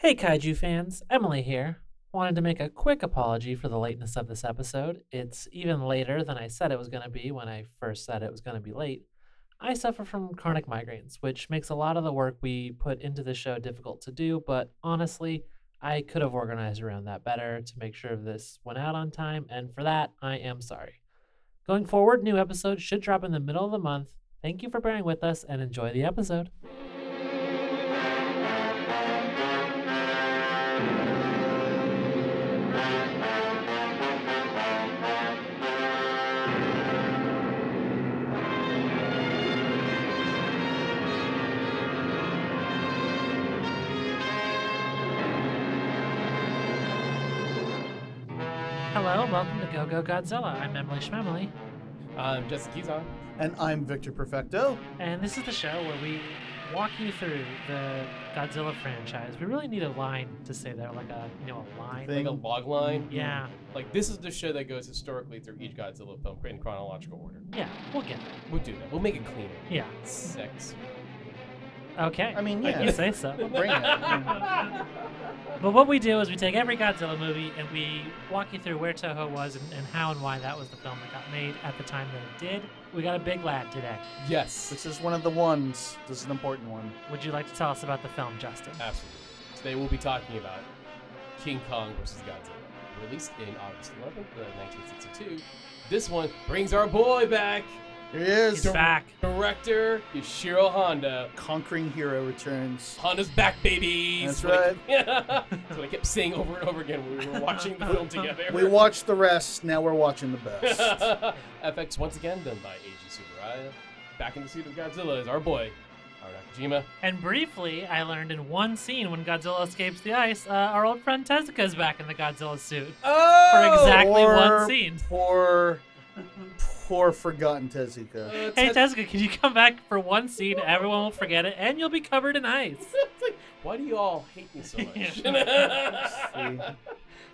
Hey, Kaiju fans, Emily here. Wanted to make a quick apology for the lateness of this episode. It's even later than I said it was going to be when I first said it was going to be late. I suffer from chronic migraines, which makes a lot of the work we put into the show difficult to do, but honestly, I could have organized around that better to make sure this went out on time, and for that, I am sorry. Going forward, new episodes should drop in the middle of the month. Thank you for bearing with us and enjoy the episode. Go Go Godzilla. I'm Emily Schmemily, I'm Jesse Kizon. And I'm Victor Perfecto. and this is the show where we walk you through the Godzilla franchise. We really need a line to say there, like a you know a line. Thing. Like a log line. Yeah, Like this is the show that goes historically through each Godzilla film in chronological order. yeah, we'll get there. We'll do that. We'll make it cleaner. Yeah, Sex. Okay. I mean, I yeah. you say so. Bring it. But what we do is we take every Godzilla movie and we walk you through where Toho was and, and how and why that was the film that got made at the time that it did. We got a big lad today. yes. This is one of the ones. This is an important one. Would you like to tell us about the film, Justin? Absolutely. Today we'll be talking about King Kong vs. Godzilla, released in August 11th, uh, 1962. This one brings our boy back. Here he is. He's back. Director Ishiro Honda. Conquering hero returns. Honda's back, baby. That's what I- right. That's what I kept saying over and over again when we were watching the film together. We watched the rest. Now we're watching the best. FX once again done by Eiji Tsuburaya. Back in the suit of Godzilla is our boy, Haruo Nakajima. And briefly, I learned in one scene when Godzilla escapes the ice, uh, our old friend Tezuka is back in the Godzilla suit. Oh! For exactly one scene. Poor, poor forgotten Tezuka. Uh, Hey Tezuka, can you come back for one scene? Everyone will forget it, and you'll be covered in ice. It's like, why do you all hate me so much? See.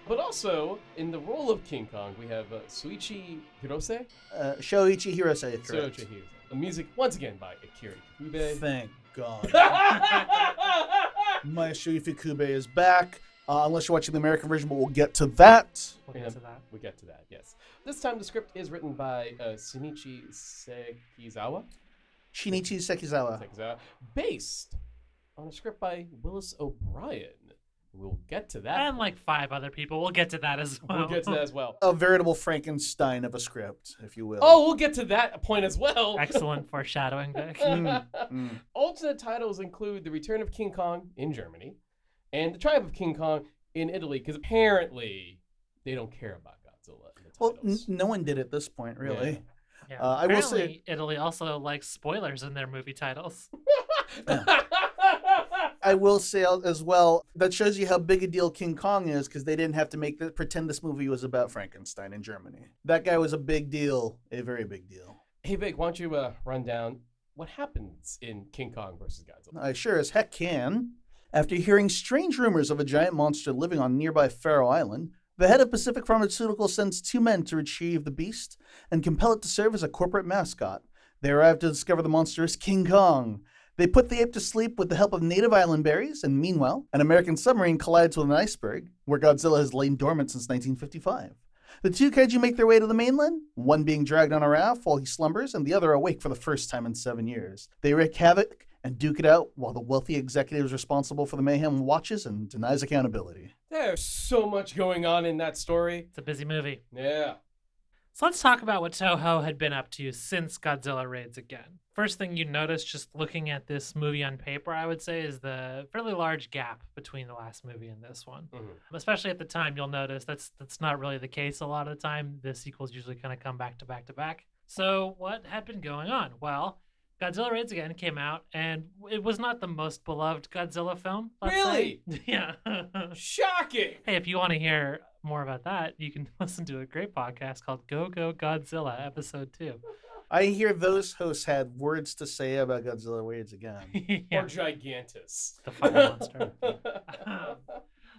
but also, in the role of King Kong, we have uh, Suichi Hirose. Uh, Shoichi Hirose, correct. Suichi Hirose. The music, once again, by Akira Ifukube. Thank God. Maestro Ifukube is back. Uh, unless you're watching the American version, but we'll get to that. We'll get to that. We get to that, yes. This time the script is written by uh, Shinichi Sekizawa. Shinichi Sekizawa. Sekizawa. Based on a script by Willis O'Brien. We'll get to that. And like five other people. We'll get to that as well. we'll get to that as well. A veritable Frankenstein of a script, if you will. Oh, we'll get to that point as well. Excellent foreshadowing, Vic. Mm, mm. Alternate titles include The Return of King Kong in Germany and The Triumph of King Kong in Italy, because apparently they don't care about Godzilla Well, n- no one did at this point, really. Yeah. Uh, I will say- Apparently, Italy also likes spoilers in their movie titles. I will say as well that shows you how big a deal King Kong is because they didn't have to make the, pretend this movie was about Frankenstein in Germany. That guy was a big deal, a very big deal. hey, Vic, why don't you uh, run down what happens in King Kong versus Godzilla? I sure as heck can. After hearing strange rumors of a giant monster living on nearby Faro Island, the head of Pacific Pharmaceuticals sends two men to retrieve the beast and compel it to serve as a corporate mascot. They arrive to discover the monster is King Kong. They put the ape to sleep with the help of native island berries, and meanwhile, an American submarine collides with an iceberg, where Godzilla has lain dormant since 1955. The two kaiju make their way to the mainland, one being dragged on a raft while he slumbers, and the other awake for the first time in seven years. They wreak havoc and duke it out while the wealthy executive responsible for the mayhem watches and denies accountability. There's so much going on in that story. It's a busy movie. Yeah. So let's talk about what Toho had been up to since Godzilla raids again. First thing you notice just looking at this movie on paper, I would say, is the fairly large gap between the last movie and this one. Mhm. Especially at the time, you'll notice that's that's not really the case a lot of the time. The sequels usually kind of come back to back to back. So what had been going on? Well, Godzilla Raids Again came out, and it was not the most beloved Godzilla film. let's say. Yeah. Shocking. Hey, if you want to hear more about that, you can listen to a great podcast called Go Go Godzilla, episode two. I hear those hosts had words to say about Godzilla Raids again. yeah, Or Gigantis. the fire monster. Um,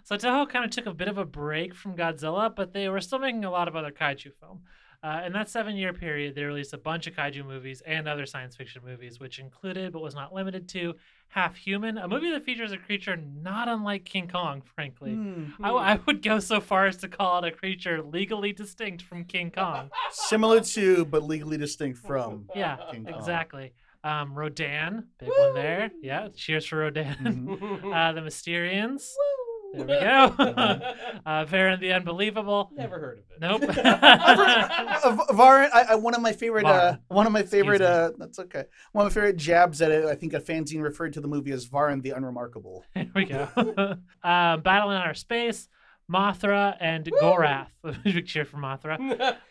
so Toho kind of took a bit of a break from Godzilla, but they were still making a lot of other kaiju film. Uh, in that seven year period, they released a bunch of kaiju movies and other science fiction movies, which included, but was not limited to, Half Human, a movie that features a creature not unlike King Kong, frankly. Hmm. I, I would go so far as to call it a creature legally distinct from King Kong. Similar to, but legally distinct from. Yeah, King Kong. exactly. Um, Rodan, big one there. Yeah, cheers for Rodan. Mhm. Uh, the Mysterians. There we go. uh, Varan the Unbelievable. Never heard of it. Nope. Uh, V- Varan, I, I, one of my favorite, uh, one of my favorite, uh, that's okay. One of my favorite jabs at it. I think a fanzine referred to the movie as Varan the Unremarkable. There we go. uh, Battle in Outer Space, Mothra, and Gorath. Big cheer for Mothra.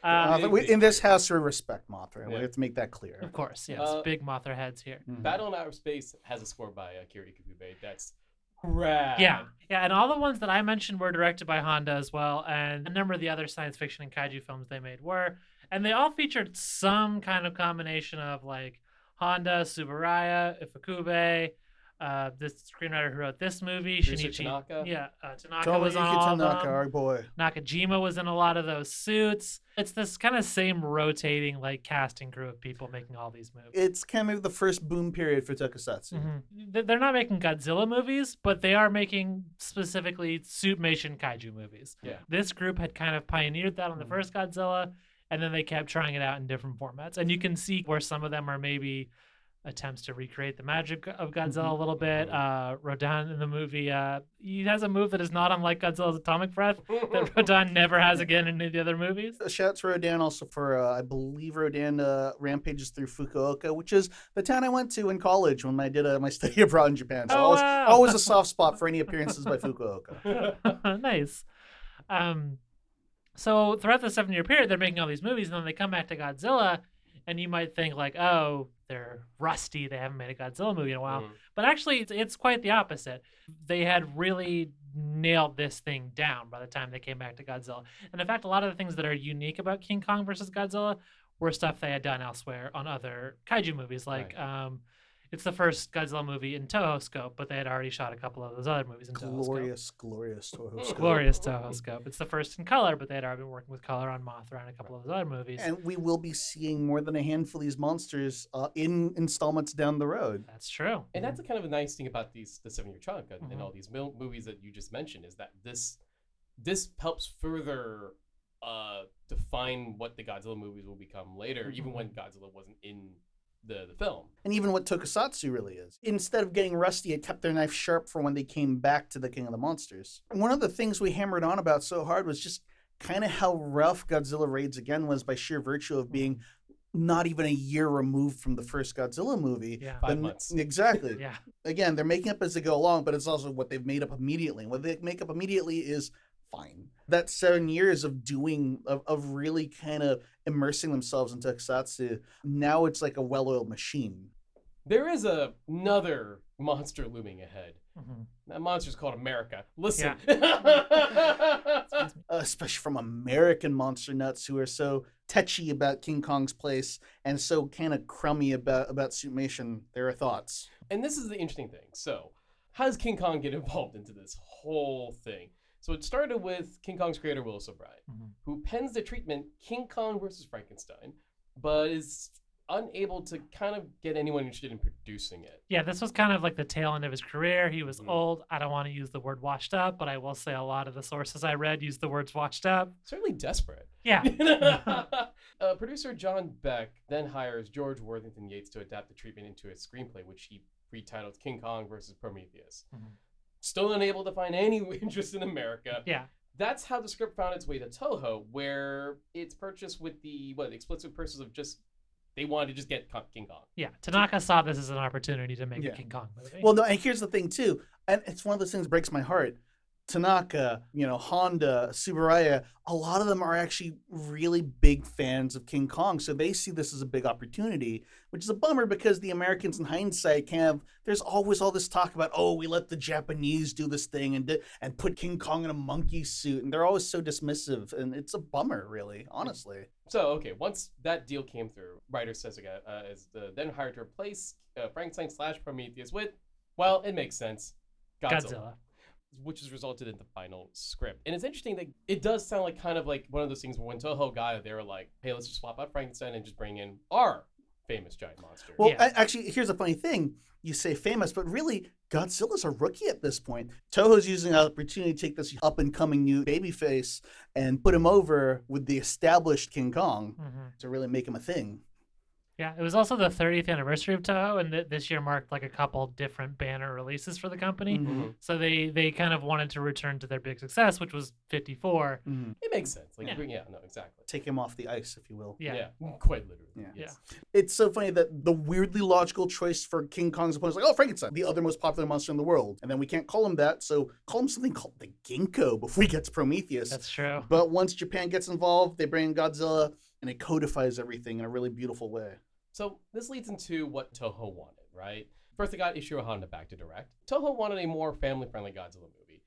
Uh, Um, we- in this house, we respect Mothra. We have to make that clear. of course, yes. Uh, big Mothra heads here. Mhm. Battle in Outer Space has a score by Akira Ifukube. That's rad. Yeah, yeah, and all the ones that I mentioned were directed by Honda as well, and a number of the other science fiction and kaiju films they made were, and they all featured some kind of combination of like Honda, Subaraya, Ifukube, uh, this screenwriter who wrote this movie, Producer Shinichi. Tanaka. Yeah, uh, Tanaka was on Tomoyuki all of Tanaka, them. our boy. Nakajima was in a lot of those suits. It's this kind of same rotating like casting crew of people making all these movies. It's kind of the first boom period for Tokusatsu. Mhm. They're not making Godzilla movies, but they are making specifically suitmation kaiju movies. Yeah. This group had kind of pioneered that on the Mhm. first Godzilla, and then they kept trying it out in different formats. And you can see where some of them are maybe attempts to recreate the magic of Godzilla a little bit. Uh, Rodan in the movie, uh, he has a move that is not unlike Godzilla's atomic breath that Rodan never has again in any of the other movies. A shout out to Rodan also for, uh, I believe Rodan uh, rampages through Fukuoka, which is the town I went to in college when I did uh, my study abroad in Japan. So Oh, always, wow. always a soft spot for any appearances by Fukuoka. nice. Um, so throughout the seven year period, they're making all these movies, and then they come back to Godzilla, and you might think like, oh, they're rusty. They haven't made a Godzilla movie in a while. Mhm. But actually, it's, it's quite the opposite. They had really nailed this thing down by the time they came back to Godzilla. And in fact, a lot of the things that are unique about King Kong versus Godzilla were stuff they had done elsewhere on other kaiju movies. Like, um, it's the first Godzilla movie in Toho scope, but they had already shot a couple of those other movies in Toho scope. glorious, glorious Toho scope. Glorious Toho scope. It's the first in color, but they had already been working with color on Mothra and a couple of those other movies. And we will be seeing more than a handful of these monsters uh, in installments down the road. That's true. And that's a kind of a nice thing about these the seven year chunk and, and Mhm. all these mil- movies that you just mentioned is that this this helps further uh, define what the Godzilla movies will become later, even when Godzilla wasn't in the, the film. And even what Tokusatsu really is. Instead of getting rusty, it kept their knife sharp for when they came back to the King of the Monsters. One of the things we hammered on about so hard was just kind of how rough Godzilla Raids Again was by sheer virtue of being not even a year removed from the first Godzilla movie. Yeah. Five months. Exactly. Yeah. Again, they're making up as they go along, but it's also what they've made up immediately. And what they make up immediately is fine. That seven years of doing, of, of really kind of immersing themselves in Tokusatsu, now it's like a well oiled machine. There is a, another monster looming ahead. Mhm. That monster's called America. Listen. uh, especially from American monster nuts who are so tetchy about King Kong's place and so kind of crummy about about Suitmation. There are thoughts. and this is the interesting thing. So, how does King Kong get involved into this whole thing? So it started with King Kong's creator Willis O'Brien, Mhm. who pens the treatment King Kong versus Frankenstein, but is unable to kind of get anyone interested in producing it. Yeah, this was kind of like the tail end of his career. He was Mhm. old. I don't want to use the word washed up, but I will say a lot of the sources I read use the words washed up. Certainly desperate. Yeah. uh, producer John Beck then hires George Worthington Yates to adapt the treatment into a screenplay, which he retitled King Kong versus Prometheus. Mhm. Still unable to find any interest in America. Yeah. That's how the script found its way to Toho, where it's purchased with the what the explicit purpose of just they wanted to just get Ko- King Kong. Yeah. Tanaka saw this as an opportunity to make Yeah. a King Kong movie. Well, no, and here's the thing too, and it's one of those things that breaks my heart. Tanaka, you know, Honda, Subaraya, a lot of them are actually really big fans of King Kong. So they see this as a big opportunity, which is a bummer because the Americans in hindsight kind of there's always all this talk about, oh, we let the Japanese do this thing and and put King Kong in a monkey suit. And they're always so dismissive. And it's a bummer, really, honestly. So okay, once that deal came through, writer Sesuga uh, is the then hired to replace uh, Frankenstein slash Prometheus with, well, it makes sense, Godzilla. Godzilla. Which has resulted in the final script. And it's interesting that it does sound like kind of like one of those things where when Toho got it, they were like, hey, let's just swap out Frankenstein and just bring in our famous giant monster. Well, Yeah. a- actually, here's a funny thing. You say famous, but really, Godzilla's a rookie at this point. Toho's using the opportunity to take this up and coming new babyface and put him over with the established King Kong Mhm. to really make him a thing. Yeah, it was also the 30th anniversary of Toho, and th- this year marked like a couple different banner releases for the company. Mhm. Mhm. So they they kind of wanted to return to their big success, which was 54. Mhm. it makes sense. Like, Yeah. yeah, no, exactly. Take him off the ice, if you will. Yeah. quite literally. Yeah. yes. It's so funny that the weirdly logical choice for King Kong's opponent is like, oh, Frankenstein, the other most popular monster in the world. And then we can't call him that, so call him something called the Ginko before he gets Prometheus. That's true. But once Japan gets involved, they bring in Godzilla and it codifies everything in a really beautiful way. So this leads into what Toho wanted, right? First, they got Ishiro Honda back to direct. Toho wanted a more family-friendly Godzilla movie.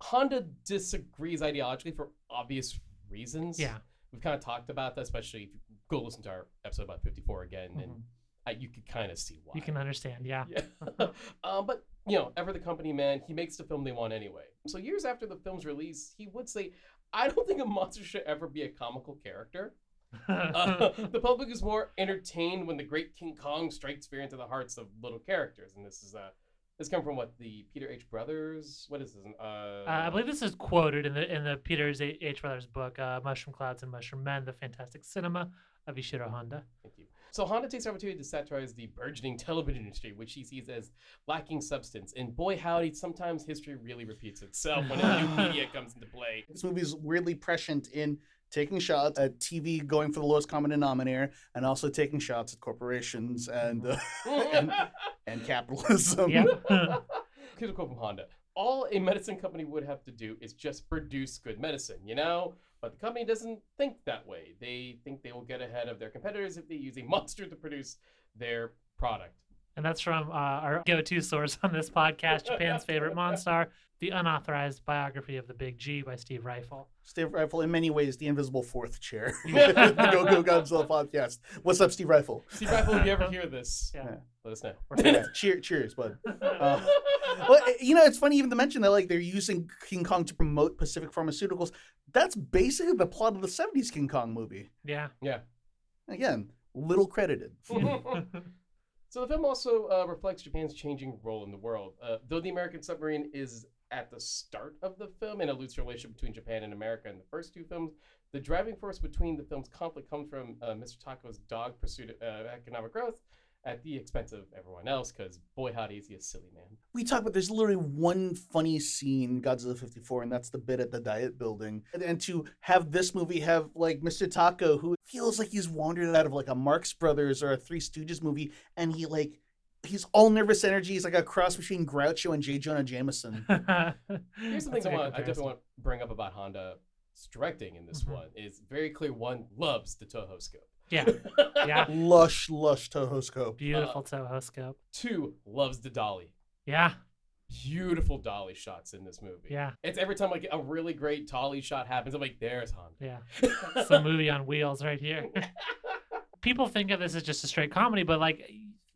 Honda disagrees ideologically for obvious reasons. Yeah. we've kind of talked about that, especially if you go listen to our episode about 54 again, and Mhm. uh, you could kind of see why. You can understand. Yeah. Yeah. um, but you know, ever the company man, he makes the film they want anyway. So years after the film's release, he would say, "I don't think a monster should ever be a comical character. Uh, the public is more entertained when the great King Kong strikes fear into the hearts of little characters." And this is uh, this come from what the Peter H. Brothers. What is this? Uh, Uh, I believe this is quoted in the in the Peter H. Brothers book, uh, "Mushroom Clouds and Mushroom Men: The Fantastic Cinema of Ishiro Honda." Thank you. So Honda takes the opportunity to satirize the burgeoning television industry, which he sees as lacking substance. And boy, howdy, sometimes history really repeats itself when a new media comes into play. This movie is weirdly prescient in taking shots at TV going for the lowest common denominator and also taking shots at corporations and uh, and, and capitalism. Yeah. Here's a quote from Honda. All a medicine company would have to do is just produce good medicine, you know? But the company doesn't think that way. They think they will get ahead of their competitors if they use a monster to produce their product. And that's from uh, our go-to source on this podcast, Japan's favorite Monstar, the unauthorized biography of the Big G by Steve Ryfle. Steve Ryfle, in many ways, the invisible fourth chair. Yeah. the Go Go Godzilla podcast. What's up, Steve Ryfle? Steve Ryfle, if you ever hear this, Yeah. let us know. Yeah, cheer, cheers, bud. Uh, well, eh, you know, it's funny even to mention that like they're using King Kong to promote Pacific Pharmaceuticals. That's basically the plot of the '70s King Kong movie. Yeah. yeah. Again, little credited. So the film also uh, reflects Japan's changing role in the world. Uh, though the American submarine is at the start of the film and alludes to a relationship between Japan and America in the first two films, the driving force between the film's conflict comes from uh, Mr. Tako's dog pursuit of uh, economic growth at the expense of everyone else, because boy howdy is he a silly man. We talk about there's literally one funny scene, Godzilla 54, and that's the bit at the Diet Building. And, and to have this movie have like Mr. Tako, who feels like he's wandered out of like a Marx Brothers or a Three Stooges movie, and he like he's all nervous energy. He's like a cross between Groucho and J. Jonah Jameson. Here's something That's a I, want, I definitely want to bring up about Honda's directing in this Mhm. one. Is very clear one loves the Toho scope. Yeah. Yeah. lush, lush Toho scope. Beautiful Toho scope. Uh, two loves the dolly. Yeah. Beautiful dolly shots in this movie. Yeah. It's every time like a really great dolly shot happens, I'm like, there's Honda. Yeah. It's a movie on wheels right here. People think of this as just a straight comedy, but like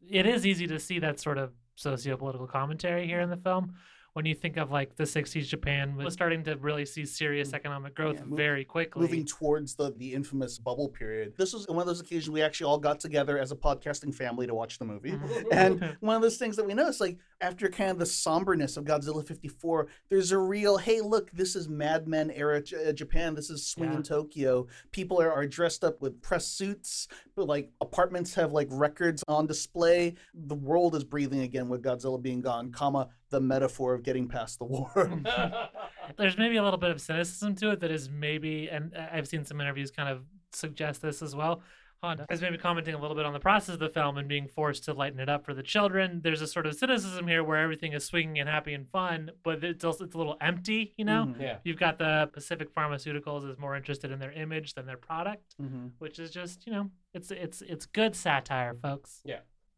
it is easy to see that sort of socio-political commentary here in the film. When you think of like the 60s Japan was starting to really see serious economic growth Yeah, move- very quickly. Moving towards the, the infamous bubble period. This was one of those occasions we actually all got together as a podcasting family to watch the movie. Mhm. And one of those things that we noticed, like after kind of the somberness of Godzilla 54, there's a real, hey, look, this is Mad Men era J- uh, Japan. This is swinging Yeah. Tokyo. People are, are dressed up with press suits, but like apartments have like records on display. The world is breathing again with Godzilla being gone, comma, the metaphor of getting past the war. there's maybe a little bit of cynicism to it that is maybe, and I- I've seen some interviews kind of suggest this as well. Honda is maybe commenting a little bit on the process of the film and being forced to lighten it up for the children. There's a sort of cynicism here where everything is swinging and happy and fun, but it's also it's a little empty, you know. Mhm. yeah. You've got the Pacific Pharmaceuticals is more interested in their image than their product, Mhm. which is just you know it's it's it's good satire, folks.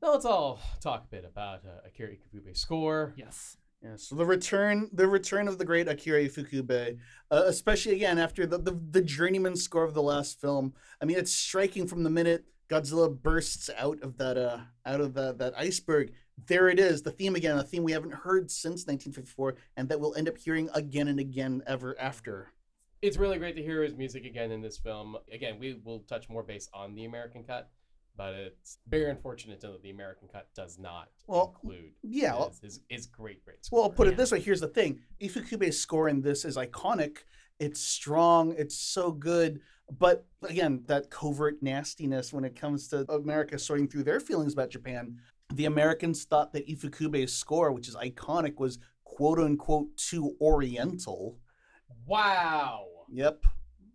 Now let's all talk a bit about uh, Akira Ifukube's score. Yes. Yeah, so the return, the return of the great Akira Ifukube, uh, especially again after the, the the journeyman score of the last film. I mean, it's striking from the minute Godzilla bursts out of that uh out of that that iceberg. there it is, the theme again, a theme we haven't heard since 1954, and that we'll end up hearing again and again ever after. It's really great to hear his music again in this film. Again, we will touch more base on the American cut, but it's very unfortunate to that the American cut does not Well, include yeah, well- his, his, great, great Well. I'll put Yeah. it this way. Here's the thing: Ifukube's score in this is iconic. It's strong. It's so good. But again, that covert nastiness when it comes to America sorting through their feelings about Japan. The Americans thought that Ifukube's score, which is iconic, was quote unquote too oriental. Wow. Yep.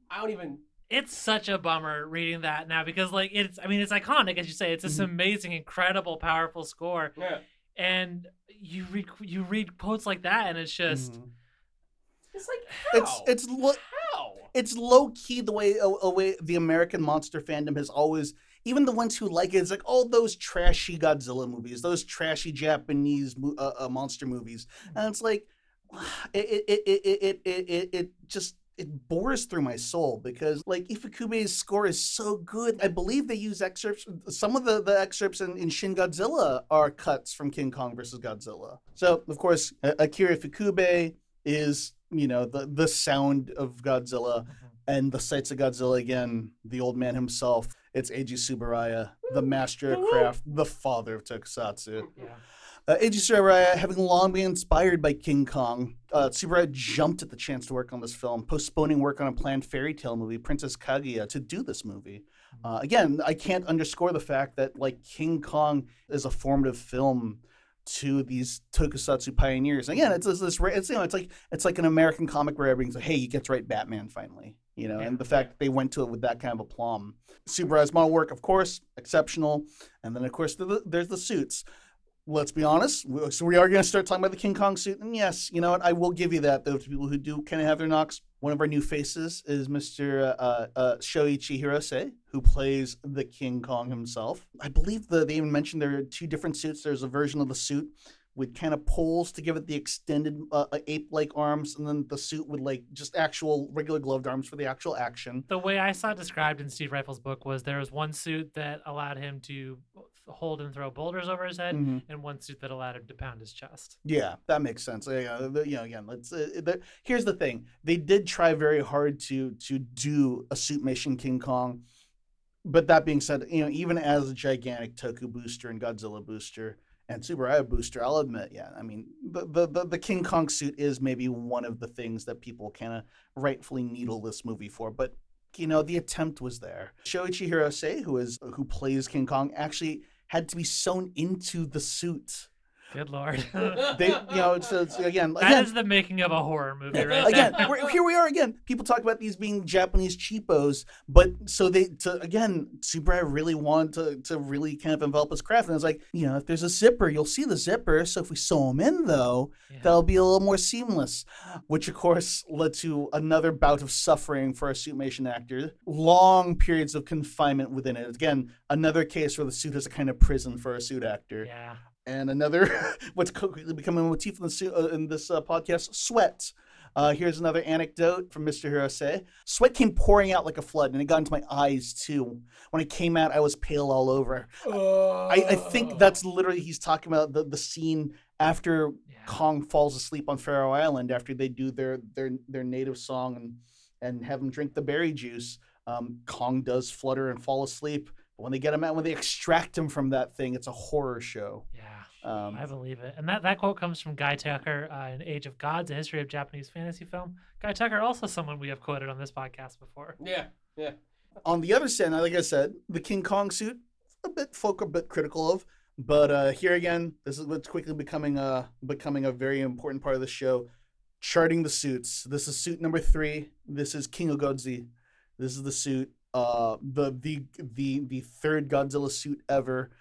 I don't even. It's such a bummer reading that now because like it's I mean it's iconic as you say it's this Mhm. amazing incredible powerful score Yeah. and you read you read quotes like that and it's just Mhm. It's like how? It's it's lo- how? it's low key the way a, a way the American monster fandom has always even the ones who like it it's like oh those trashy Godzilla movies those trashy Japanese uh, uh, monster movies and it's like it it it it it it, it, it just it bores through my soul because like Ifukube's score is so good. I believe they use excerpts. Some of the, the excerpts in, in Shin Godzilla are cuts from King Kong versus Godzilla. So of course Akira Ifukube is you know the the sound of Godzilla mm-hmm. and the sights of Godzilla again. The old man himself. It's Eiji Tsuburaya, the mm, master of mm-hmm. craft, the father of Tokusatsu. yeah Uh, Eiji Tsuburaya, having long been inspired by King Kong, uh, jumped at the chance to work on this film, postponing work on a planned fairy tale movie, Princess Kaguya, to do this movie. Uh, again, I can't underscore the fact that like King Kong is a formative film to these tokusatsu pioneers. Again, it's this, this it's you know it's like it's like an American comic where everything's like, hey, you get to write Batman finally, you know, Yeah. and the fact that they went to it with that kind of aplomb. Tsuburaya's model work, of course, exceptional, and then of course the, there's the suits let's be honest. So we are going to start talking about the King Kong suit, and yes, you know what? I will give you that. Those people who do kind of have their knocks. One of our new faces is Mr. Uh, uh, Shoichi Hirose, who plays the King Kong himself. I believe that they even mentioned there are two different suits. There's a version of the suit with kind of poles to give it the extended uh, ape-like arms, and then the suit with like just actual regular gloved arms for the actual action. the way I saw it described in Steve Ryfle's book was there was one suit that allowed him to hold and throw boulders over his head Mhm. and one suit that allowed him to pound his chest Yeah, that makes sense. Yeah, you know, again, let's. Uh, the, here's the thing: they did try very hard to to do a suitmation King Kong, but that being said, you know, even as a gigantic Toku booster and Godzilla booster and Tsuburaya booster, I'll admit, yeah, I mean, the the the, the King Kong suit is maybe one of the things that people kind of rightfully needle this movie for, but. You know, the attempt was there. Shoichi Hirose, who is who plays King Kong, actually had to be sewn into the suit. Good lord They, you know, it's, it's again, That again, is the making of a horror movie right again, we're, here we are again. People talk about these being Japanese cheapos, but so they to again, Subaru really wanted to to really kind of envelop his craft, and it's like you know, if there's a zipper, you'll see the zipper. So if we sew them in, though, Yeah. that'll be a little more seamless. Which of course led to another bout of suffering for a suitmation actor. Long periods of confinement within it. Again, another case where the suit is a kind of prison for a suit actor yeah and another what's quickly becoming a motif in, the, su- uh, in this uh, podcast sweat. Uh, here's another anecdote from mr hirose. Sweat came pouring out like a flood and it got into my eyes too. When it came out i was pale all over. I, I think that's literally he's talking about the, the scene after yeah. Kong falls asleep on faro island after they do their their, their native song and, and have him drink the berry juice. Um, kong does flutter and fall asleep but when they get him out when they extract him from that thing it's a horror show yeah um, I believe it. And that, that quote comes from Guy Tucker uh, in Age of Gods, a history of Japanese fantasy film. Guy Tucker, also someone we have quoted on this podcast before. Yeah, yeah. On the other side, like I said, the King Kong suit, a bit folk are a bit critical of, but uh, here again, this is what's quickly becoming a becoming a very important part of the show. Charting the suits. This is suit number three. This is King Ogodzi. This is the suit. Uh, the the the the third Godzilla suit ever.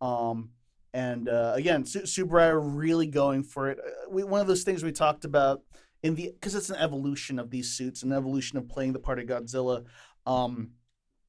Um, and uh, again, Su- Subaraya really going for it. Uh, we, one of those things we talked about in the because it's an evolution of these suits, an evolution of playing the part of Godzilla. Um,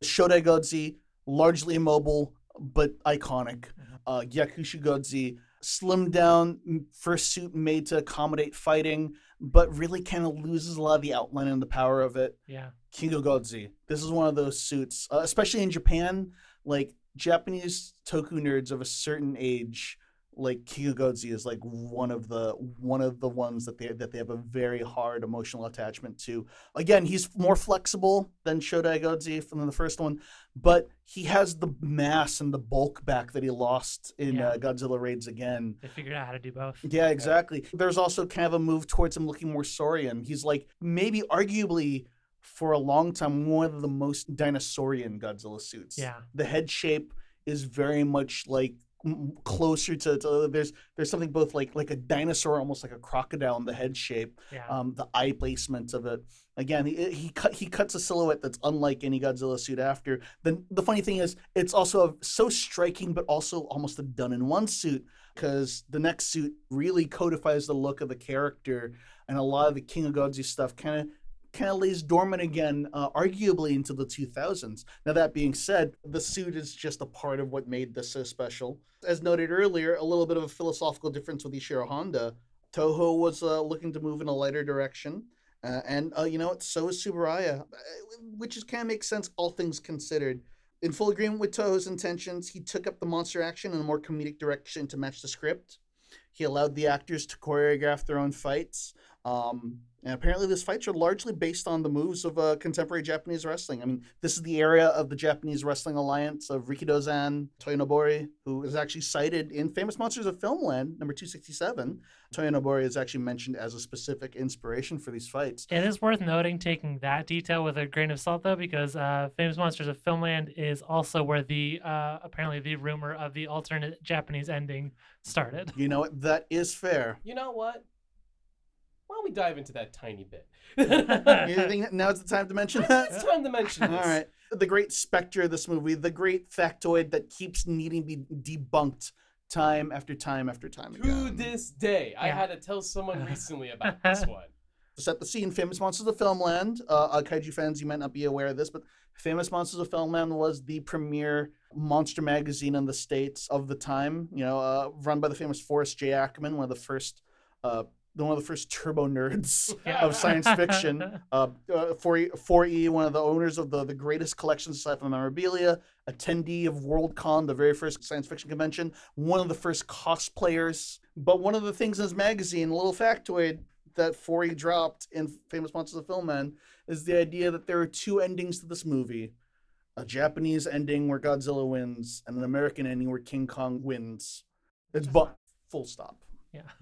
Shodai Goji, largely immobile but iconic. Mhm. Uh, Gyakushu Goji, slimmed down, m- first suit made to accommodate fighting, but really kind of loses a lot of the outline and the power of it. Yeah. Kingo Godzi. This is one of those suits, uh, especially in Japan. Like Japanese toku nerds of a certain age like Kikugodzi is like one of the one of the ones that they that they have a very hard emotional attachment to. Again, he's more flexible than Shodaigoji from the first one, but he has the mass and the bulk back that he lost in Yeah. uh, Godzilla Raids again. They figured out how to do both. Yeah, exactly. There's also kind of a move towards him looking more saurian. He's like maybe arguably for a long time one of the most dinosaurian Godzilla suits. Yeah. The head shape is very much like closer to, to there's there's something both like like a dinosaur almost like a crocodile in the head shape Yeah. um, the eye placement of it. Again, he he cut he cuts a silhouette that's unlike any Godzilla suit after. Then the funny thing is, it's also so striking, but also almost a done in one suit because the next suit really codifies the look of the character, and a lot of the King of Godzilla stuff kind of kind of lays dormant again, uh, arguably into the 2000s. Now that being said, the suit is just a part of what made this so special. As noted earlier, a little bit of a philosophical difference with Ishiro Honda. Toho was uh, looking to move in a lighter direction. Uh, and uh, you know what? So is Subaraya, uh, which is kind of makes sense, all things considered. In full agreement with Toho's intentions, he took up the monster action in a more comedic direction to match the script. He allowed the actors to choreograph their own fights. Um, and apparently, these fights are largely based on the moves of uh, contemporary Japanese wrestling. I mean, this is the area of the Japanese Wrestling Alliance of Rikidozan Toyonobori, who is actually cited in Famous Monsters of Filmland, number 267. Toyonobori is actually mentioned as a specific inspiration for these fights. It is worth noting, taking that detail with a grain of salt, though, because uh, Famous Monsters of Filmland is also where the uh, apparently the rumor of the alternate Japanese ending started. You know what? That is fair. You know what? Why don't we dive into that tiny bit? You think now's the time to mention that? it's time to mention All this. right. The great specter of this movie, the great factoid that keeps needing to be debunked time after time after time To again. this day, I had to tell someone recently about this one. To set the scene, Famous Monsters of Filmland. Uh, uh, kaiju fans, you might not be aware of this, but Famous Monsters of Filmland was the premier monster magazine in the states of the time. You know, uh, run by the famous Forrest J. Ackerman, one of the first, uh, one of the first turbo nerds of science fiction. Uh, uh, 4E, 4E, one of the owners of the, the greatest collection of sci-fi memorabilia, attendee of Worldcon, the very first science fiction convention, one of the first cosplayers. But one of the things in his magazine, a little factoid that 4E dropped in Famous Monsters of Film Filmland, is the idea that there are two endings to this movie. A Japanese ending where Godzilla wins, and an American ending where King Kong wins. It's but full stop.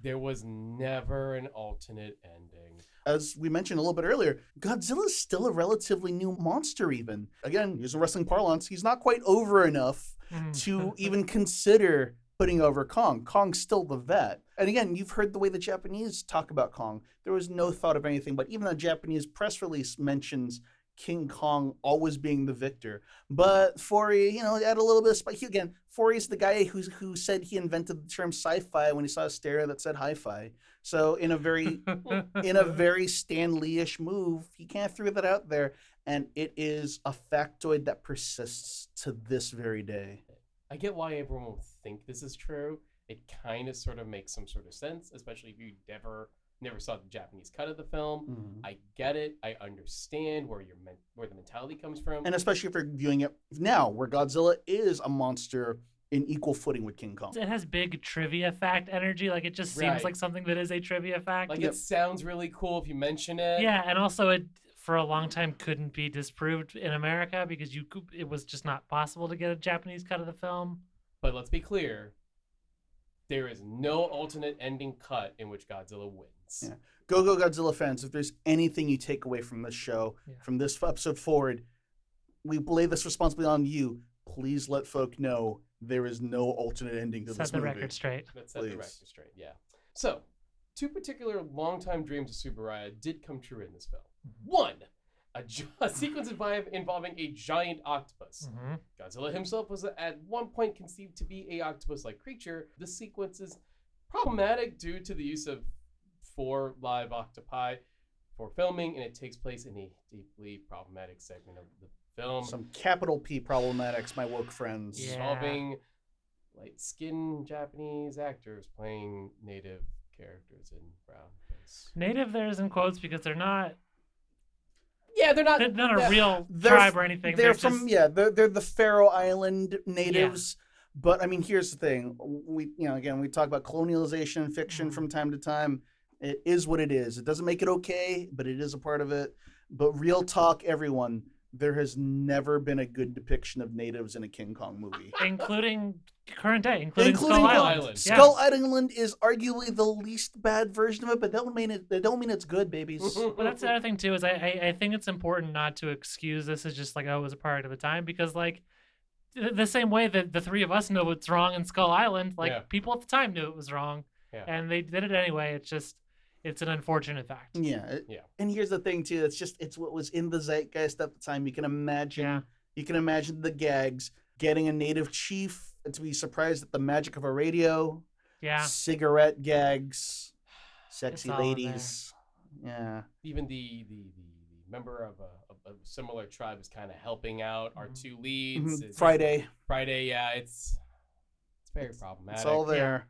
There was never an alternate ending. as we mentioned a little bit earlier, Godzilla's still a relatively new monster, even. Again, using wrestling parlance, he's not quite over enough Mhm. to even consider putting over Kong. Kong's still the vet. And again, you've heard the way the Japanese talk about Kong. There was no thought of anything, but even the Japanese press release mentions King Kong always being the victor. But Forry, you know, add a little bit of spice. Again, Forry's the guy who, who said he invented the term sci-fi when he saw a stereo that said hi-fi. So in a very in a very Stan Lee-ish move, he kind of threw that out there, and it is a factoid that persists to this very day. I get why everyone will think this is true. It kind of sort of makes some sort of sense, especially if you never never saw the Japanese cut of the film. Mm-hmm. I get it. I understand where your men- where the mentality comes from. And especially if you're viewing it now, where Godzilla is a monster in equal footing with King Kong. It has big trivia fact energy. Like it just seems Right. like something that is a trivia fact. like Yep. it sounds really cool if you mention it. yeah, and also it for a long time couldn't be disproved in America because you cou- it was just not possible to get a Japanese cut of the film. But let's be clear. There is no alternate ending cut in which Godzilla wins. Yeah. Go Go Godzilla fans, if there's anything you take away from this show, Yeah. from this episode forward, we lay this responsibility on you. Please let folk know there is no alternate ending to Set this the movie. record straight. Let's set the record straight. Yeah. So, two particular longtime dreams of Subaraya did come true in this film. Mm-hmm. One, a, gi- a sequence invi- involving a giant octopus. Mhm. Godzilla himself was at one point conceived to be a octopus-like creature. This sequence is problematic due to the use of four live octopi for filming, and it takes place in a deeply problematic segment of the film Some capital P problematics, my woke friends. Yeah. involving light-skinned Japanese actors playing native characters in brown face. Native there is in quotes because they're not Yeah, they're not. they're not a they're- real They're tribe or anything. They're, They're, from just, yeah, they're they're the Faro Island natives, But I mean, here's the thing: we, you know, again, we talk about colonialization and fiction Mhm. from time to time. It is what it is. It doesn't make it okay, but it is a part of it. But real talk, everyone, there has never been a good depiction of natives in a King Kong movie. including current day, including, Including Skull Skull Island. Island. Yeah. Skull Island is arguably the least bad version of it, but that don't mean it. That don't mean it's good, babies. But that's the other thing too is I, I I think it's important not to excuse this as just like oh it was a product of the time because like th- the same way that the three of us know what's wrong in Skull Island, like Yeah. people at the time knew it was wrong, Yeah. and they did it anyway. It's just it's an unfortunate fact. Yeah. Yeah. And here's the thing too. It's just it's what was in the zeitgeist at the time. You can imagine. Yeah. You can imagine the gags. Getting a native chief to be surprised at the magic of a radio. Yeah, Cigarette gags. Sexy all in there. ladies. Yeah. Even the the, the, the member of a, of a similar tribe is kind of helping out our Mhm. two leads. Mhm. It's- Friday. Friday, yeah, it's it's very problematic. It's all there.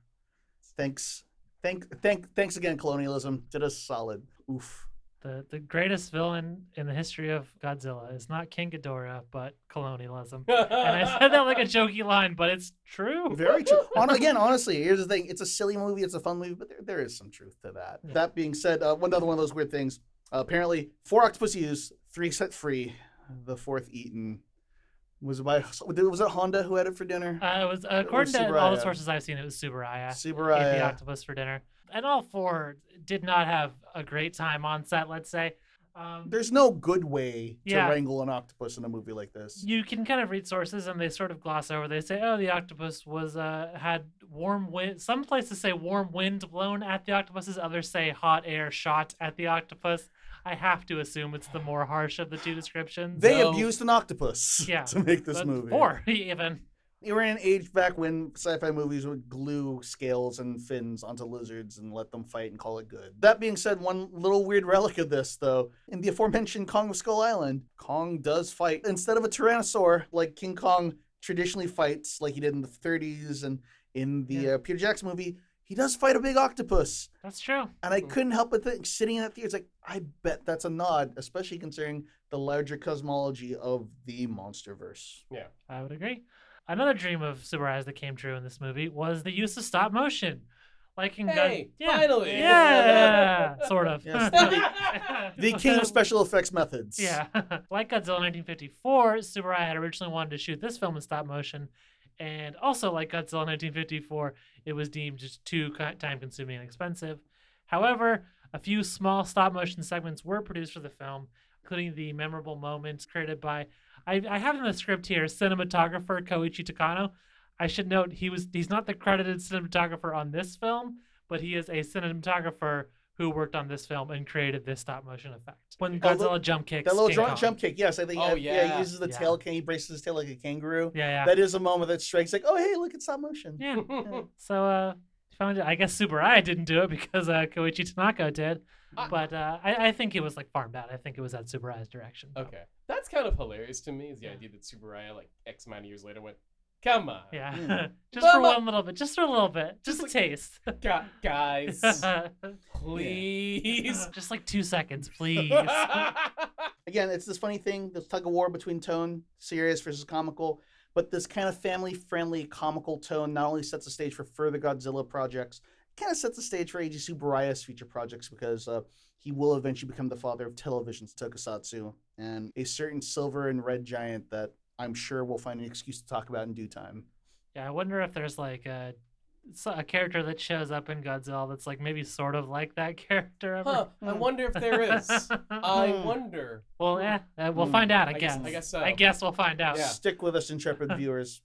Thanks. Thank thank thanks again, colonialism. Did us solid. Oof. the the greatest villain in the history of Godzilla is not King Ghidorah but colonialism. And I said that like a jokey line, but it's true. Very true. On, again, honestly, here's the thing: it's a silly movie, it's a fun movie, but there, there is some truth to that. Yeah. That being said, uh, one another one of those weird things. Uh, apparently, four octopus used, three set free, the fourth eaten. Was it by was it Honda who had it for dinner? Uh, it was according to all the sources I've seen, it was Subaraya. ate the octopus for dinner. And all four did not have a great time on set, let's say. Um, There's no good way to Yeah. wrangle an octopus in a movie like this. you can kind of read sources and they sort of gloss over. They say, "Oh, the octopus was uh, had warm wind." Some places say warm wind blown at the octopuses. Others say hot air shot at the octopus. I have to assume it's the more harsh of the two descriptions. They No. abused an octopus Yeah, to make this movie. Or even. We were in an age back when sci-fi movies would glue scales and fins onto lizards and let them fight and call it good. That being said, one little weird relic of this, though, in the aforementioned Kong of Skull Island, Kong does fight instead of a tyrannosaur like King Kong traditionally fights, like he did in the 30s and in the Yeah. uh, Peter Jackson movie. He does fight a big octopus, That's true. and I couldn't help but think, sitting in that theater, it's like I bet that's a nod, especially considering the larger cosmology of the MonsterVerse. Yeah, I would agree. Another dream of Subaraya's that came true in this movie was the use of stop motion. Like in Gun- Hey, yeah. finally. Yeah, sort of. Yes, The king of special effects methods. Yeah. like Godzilla 1954, Tsuburaya had originally wanted to shoot this film in stop motion. And also, like Godzilla 1954, it was deemed just too time consuming and expensive. However, a few small stop motion segments were produced for the film, including the memorable moments created by, I, I have in the script here, cinematographer Koichi Takano. I should note he was he's not the credited cinematographer on this film, but he is a cinematographer who worked on this film and created this stop motion effect. When Oh, look- Godzilla jump kicks, That little King jump, Kong. jump kick, yes, I think. Oh, yeah, yeah. he uses the Yeah. tail. Can he braces his tail like a kangaroo? Yeah, yeah, That is a moment that strikes like, oh hey, look, it's stop motion. yeah. So, uh, found it. I guess Tsuburaya didn't do it because uh, Koichi Takano did, I- but uh, I, I think it was like farmed out. I think it was at Tsuburaya's direction. okay, that's kind of hilarious to me. Is the idea that Subaraya, like X amount of years later, went, "Come on, Yeah, Mm. just for one little bit, just for a little bit, just, Just a like- taste. Gu- guys, please." just like two seconds, please. Again, it's this funny thing, this tug of war between tone, serious versus comical. But this kind of family-friendly, comical tone not only sets the stage for further Godzilla projects, it kind of sets the stage for Eiji Tsuburaya's future projects because uh, he will eventually become the father of television's tokusatsu and a certain silver and red giant that I'm sure we'll find an excuse to talk about in due time. yeah, I wonder if there's like a a character that shows up in Godzilla that's like maybe sort of like that character. Ever. Huh, I wonder if there is. I Hmm. wonder. well, yeah, uh, we'll Hmm. find out. I, I guess. guess- I guess so. I guess we'll find out. Yeah. Stick with us, intrepid viewers.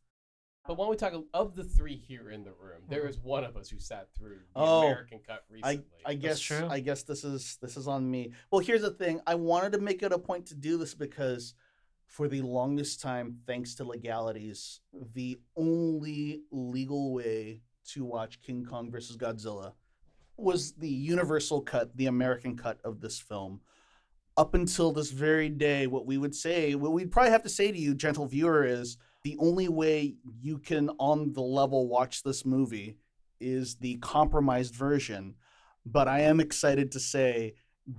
But when we talk of the three here in the room, there is one of us who sat through the Oh, American cut recently. I That's guess true. I guess this is this is on me. Well, here's the thing. I wanted to make it a point to do this because for the longest time, thanks to legalities, the only legal way to watch King Kong versus Godzilla was the universal cut, the American cut of this film. Up until this very day, what we would say, what we'd probably have to say to you, gentle viewer, is the only way you can, on the level, watch this movie is the compromised version. But I am excited to say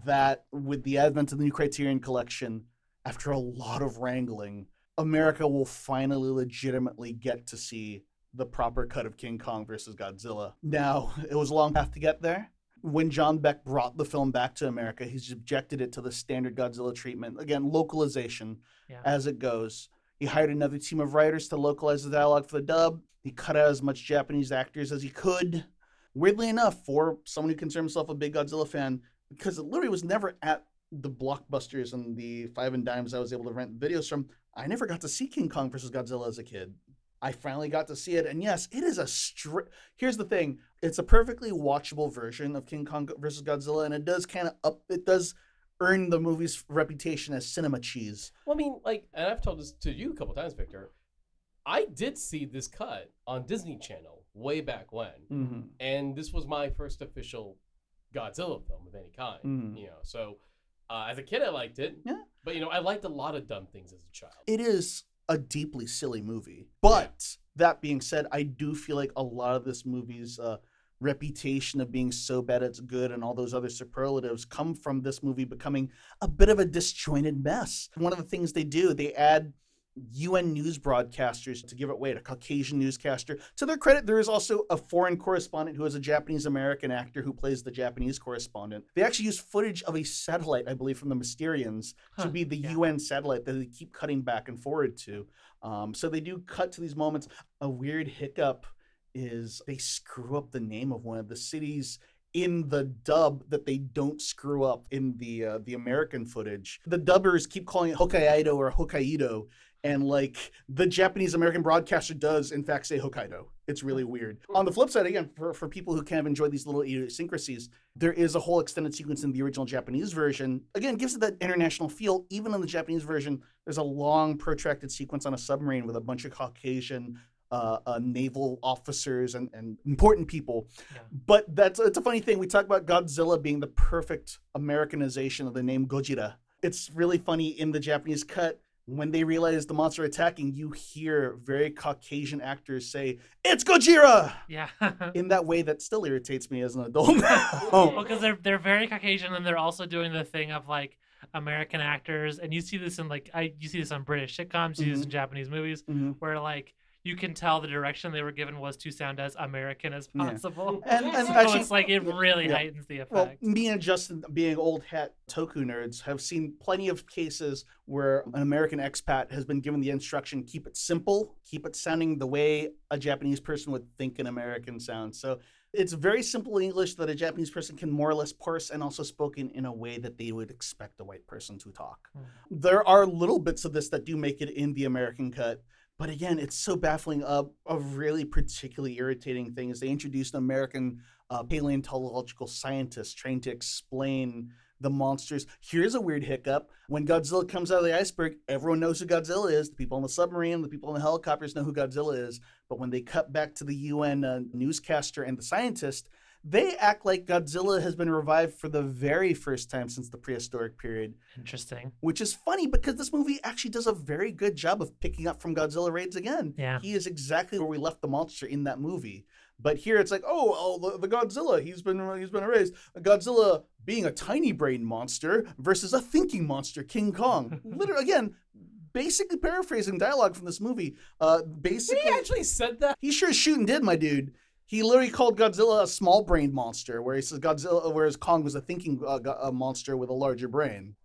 that with the advent of the new Criterion Collection, after a lot of wrangling, America will finally legitimately get to see the proper cut of King Kong versus Godzilla. Now, it was a long path to get there. When John Beck brought the film back to America, he subjected it to the standard Godzilla treatment. Again, localization Yeah. as it goes. He hired another team of writers to localize the dialogue for the dub. He cut out as much Japanese actors as he could. Weirdly enough, for someone who considers himself a big Godzilla fan, because it literally was never at the blockbusters and the five and dimes I was able to rent videos from, I never got to see King Kong versus Godzilla as a kid. I finally got to see it, and yes, it is a stri- Here's the thing: it's a perfectly watchable version of King Kong versus Godzilla, and it does kind of up. It does earn the movie's reputation as cinema cheese. Well, I mean, like, and I've told this to you a couple times, Victor. I did see this cut on Disney Channel way back when, Mm-hmm. and this was my first official Godzilla film of any kind. Mhm. You know, so uh, as a kid, I liked it. Yeah. But you know, I liked a lot of dumb things as a child. it is a deeply silly movie. But that being said, I do feel like a lot of this movie's uh, reputation of being so bad it's good and all those other superlatives come from this movie becoming a bit of a disjointed mess. One of the things they do, they add UN news broadcasters to give it weight, a Caucasian newscaster. To their credit, there is also a foreign correspondent who is a Japanese American actor who plays the Japanese correspondent. They actually use footage of a satellite, I believe, from the Mysterians to be the yeah. UN satellite that they keep cutting back and forward to. Um, so they do cut to these moments. A weird hiccup is they screw up the name of one of the cities in the dub that they don't screw up in the uh, the American footage. The dubbers keep calling it Hokkaido or Hokkaido, and like the Japanese American broadcaster does in fact say Hokkaido. It's really weird. On the flip side, again, for, for people who kind of enjoy these little idiosyncrasies, there is a whole extended sequence in the original Japanese version. Again, gives it that international feel. Even in the Japanese version, there's a long, protracted sequence on a submarine with a bunch of Caucasian uh, uh, naval officers and, and important people. Yeah. But that's it's a funny thing. We talk about Godzilla being the perfect Americanization of the name Gojira. It's really funny in the Japanese cut. When they realize the monster attacking, you hear very Caucasian actors say, It's Gojira! Yeah. In that way that still irritates me as an adult. well, because they're they're very Caucasian and they're also doing the thing of like American actors, and you see this in like I you see this on British sitcoms, you see this in Japanese movies, Mhm. where like you can tell the direction they were given was to sound as American as Yeah. possible. And, and so actually, it's like it really Yeah. heightens the Well, effect. me and Justin, being old hat toku nerds, have seen plenty of cases where an American expat has been given the instruction keep it simple, keep it sounding the way a Japanese person would think an American sounds. So it's very simple English that a Japanese person can more or less parse and also spoken in a way that they would expect a white person to talk. Hmm. There are little bits of this that do make it in the American cut. But again, it's so baffling. A really particularly irritating thing is they introduced an American uh, paleontological scientist trying to explain the monsters. Here's a weird hiccup. When Godzilla comes out of the iceberg, everyone knows who Godzilla is. The people on the submarine, the people in the helicopters know who Godzilla is. But when they cut back to the UN uh, newscaster and the scientist, they act like Godzilla has been revived for the very first time since the prehistoric period, Interesting. which is funny because this movie actually does a very good job of picking up from Godzilla Raids again. Yeah. He is exactly where we left the monster in that movie. But here it's like, oh, oh the, the Godzilla, he's been he's been erased. Godzilla being a tiny brain monster versus a thinking monster, King Kong. Literally, again, basically paraphrasing dialogue from this movie. Uh, Did basically, he actually said that? he sure as shooting did, my dude. He literally called Godzilla a small brained monster, where he says Godzilla, whereas Kong was a thinking uh, a monster with a larger brain.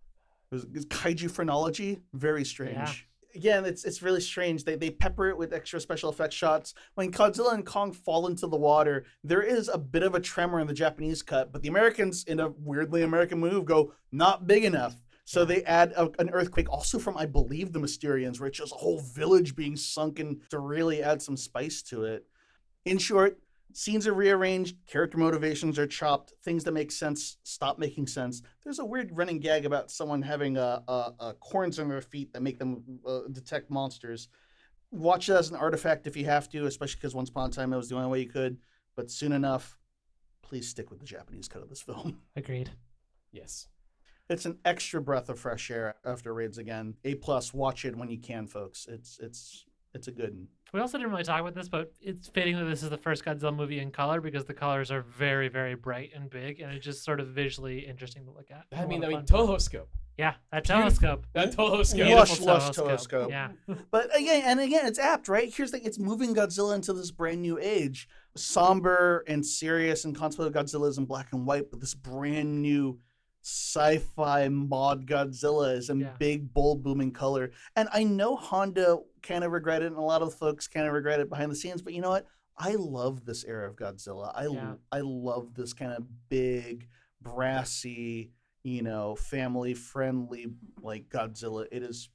It was, it's kaiju phrenology, very strange. Yeah. Again, it's it's really strange. They they pepper it with extra special effects shots. When Godzilla and Kong fall into the water, there is a bit of a tremor in the Japanese cut, but the Americans, in a weirdly American move, go not big enough. So they add a, an earthquake, also from I believe the Mysterians, where it's just a whole village being sunken to really add some spice to it. In short, scenes are rearranged, character motivations are chopped, things that make sense stop making sense. There's a weird running gag about someone having a, uh, uh, corns on their feet that make them uh, detect monsters. Watch it as an artifact if you have to, especially because once upon a time it was the only way you could. But soon enough, please stick with the Japanese cut of this film. Agreed. Yes. It's an extra breath of fresh air after Raids again. A plus, watch it when you can, folks. It's it's it's a good one. We also didn't really talk about this, but it's fitting that this is the first Godzilla movie in color because the colors are very, very bright and big, and it's just sort of visually interesting to look at. I A mean, lot I of mean, fun. Toho Scope. Yeah, that telescope. That telescope. Beautiful Lush, lush telescope. Yeah. But again, and again, it's apt, right? Here's the it's moving Godzilla into this brand new age, somber and serious, and contemplative Godzilla is in black and white, but this brand new sci-fi mod Godzilla is in Yeah. big, bold, booming color. And I know Honda kind of regret it, and a lot of folks kind of regret it behind the scenes. But you know what? I love this era of Godzilla. I Yeah. I love this kind of big, brassy, you know, family friendly like Godzilla. It is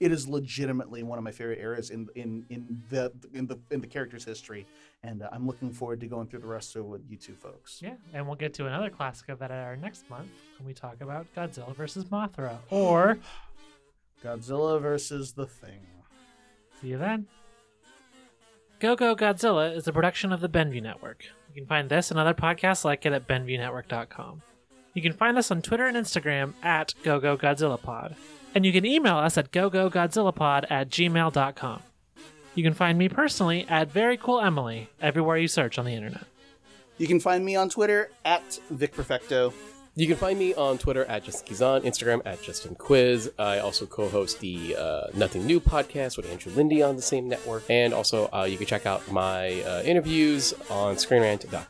it is legitimately one of my favorite eras in in in the in the in the character's history, and uh, I'm looking forward to going through the rest of it with you two folks. Yeah, and we'll get to another classic of that at our next month when we talk about Godzilla versus Mothra. Or Godzilla versus the Thing. See you then. Go Go Godzilla is a production of the Benview Network. You can find this and other podcasts like it at BenviewNetwork.com. You can find us on Twitter and Instagram at GoGoGodzillapod. And you can email us at GoGoGodzillapod at gmail.com. You can find me personally at Very Cool Emily everywhere you search on the internet. You can find me on Twitter at Vic Perfecto. You can find me on Twitter at Justin Kizan, Instagram at JustinQuiz. I also co-host the uh, Nothing New podcast with Andrew Lindy on the same network, and also uh, you can check out my uh, interviews on ScreenRant.com.